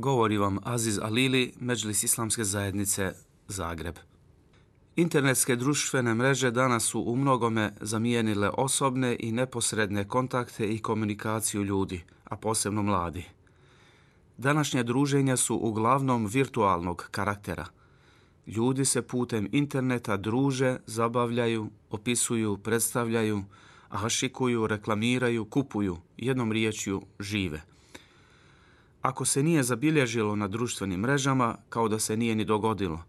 Govori vam Aziz Alili, Međlis Islamske zajednice Zagreb. Internetske društvene mreže danas su u mnogome zamijenile osobne i neposredne kontakte i komunikaciju ljudi, a posebno mladi. Današnje druženja su uglavnom virtualnog karaktera. Ljudi se putem interneta druže, zabavljaju, opisuju, predstavljaju, hašikuju, reklamiraju, kupuju, jednom riječju žive – ako se nije zabilježilo na društvenim mrežama, kao da se nije ni dogodilo.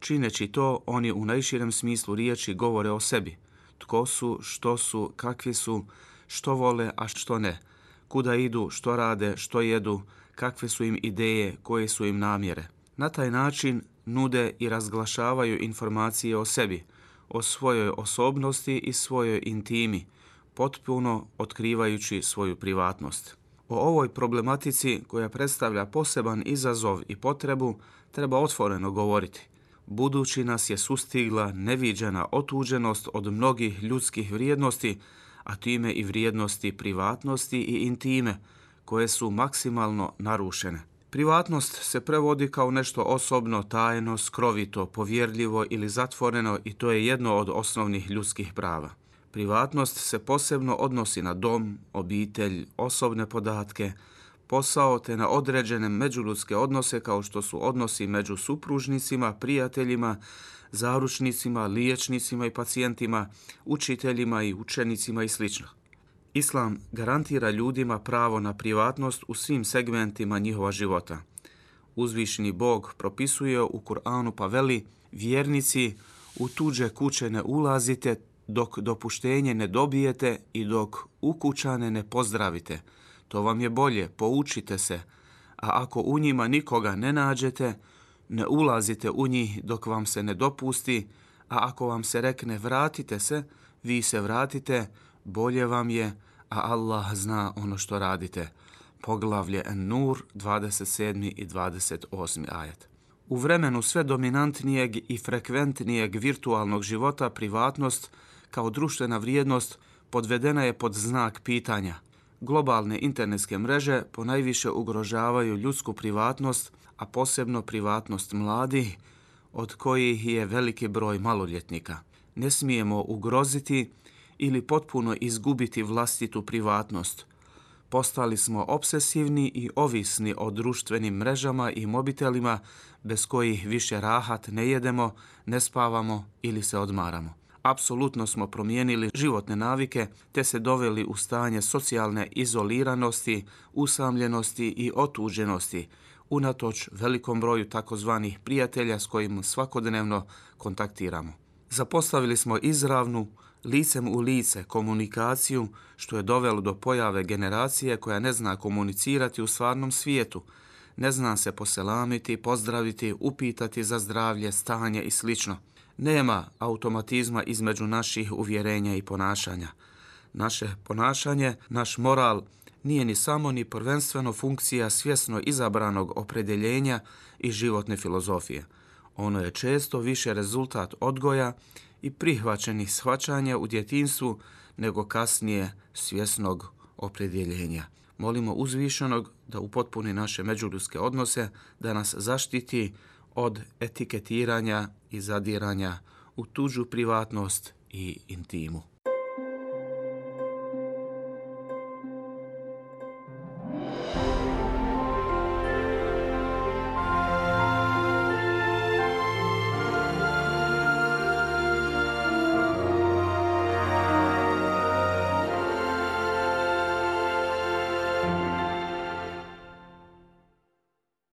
Čineći to, oni u najširem smislu riječi govore o sebi. Tko su, što su, kakvi su, što vole, a što ne. Kuda idu, što rade, što jedu, kakve su im ideje, koje su im namjere. Na taj način nude i razglašavaju informacije o sebi, o svojoj osobnosti i svojoj intimi, potpuno otkrivajući svoju privatnost. O ovoj problematici koja predstavlja poseban izazov i potrebu treba otvoreno govoriti. Budući nas je sustigla neviđena otuđenost od mnogih ljudskih vrijednosti, a time i vrijednosti privatnosti i intime, koje su maksimalno narušene. Privatnost se prevodi kao nešto osobno, tajno, skrovito, povjerljivo ili zatvoreno i to je jedno od osnovnih ljudskih prava. Privatnost se posebno odnosi na dom, obitelj, osobne podatke, posao te na određene međuljudske odnose kao što su odnosi među supružnicima, prijateljima, zaručnicima, liječnicima i pacijentima, učiteljima i učenicima i sl. Islam garantira ljudima pravo na privatnost u svim segmentima njihova života. Uzvišni Bog propisuje u Kur'anu pa veli, vjernici, u tuđe kuće ne ulazite dok dopuštenje ne dobijete i dok ukućane ne pozdravite. To vam je bolje, poučite se. A ako u njima nikoga ne nađete, ne ulazite u njih dok vam se ne dopusti, a ako vam se rekne vratite se, vi se vratite, bolje vam je, a Allah zna ono što radite. Poglavlje An-Nur 27. i 28. ajet. U vremenu sve dominantnijeg i frekventnijeg virtualnog života privatnost – kao društvena vrijednost podvedena je pod znak pitanja. Globalne internetske mreže ponajviše ugrožavaju ljudsku privatnost, a posebno privatnost mladih, od kojih je veliki broj maloljetnika. Ne smijemo ugroziti ili potpuno izgubiti vlastitu privatnost. Postali smo obsesivni i ovisni o društvenim mrežama i mobitelima bez kojih više rahat ne jedemo, ne spavamo ili se odmaramo apsolutno smo promijenili životne navike te se doveli u stanje socijalne izoliranosti, usamljenosti i otuđenosti, unatoč velikom broju takozvanih prijatelja s kojim svakodnevno kontaktiramo. Zapostavili smo izravnu, licem u lice komunikaciju, što je dovelo do pojave generacije koja ne zna komunicirati u stvarnom svijetu, ne zna se poselamiti, pozdraviti, upitati za zdravlje, stanje i slično. Nema automatizma između naših uvjerenja i ponašanja. Naše ponašanje, naš moral nije ni samo ni prvenstveno funkcija svjesno izabranog opredeljenja i životne filozofije. Ono je često više rezultat odgoja i prihvaćenih shvaćanja u djetinstvu nego kasnije svjesnog opredjeljenja. Molimo uzvišenog da upotpuni naše međuljudske odnose, da nas zaštiti od etiketiranja i zadiranja u tuđu privatnost i intimu.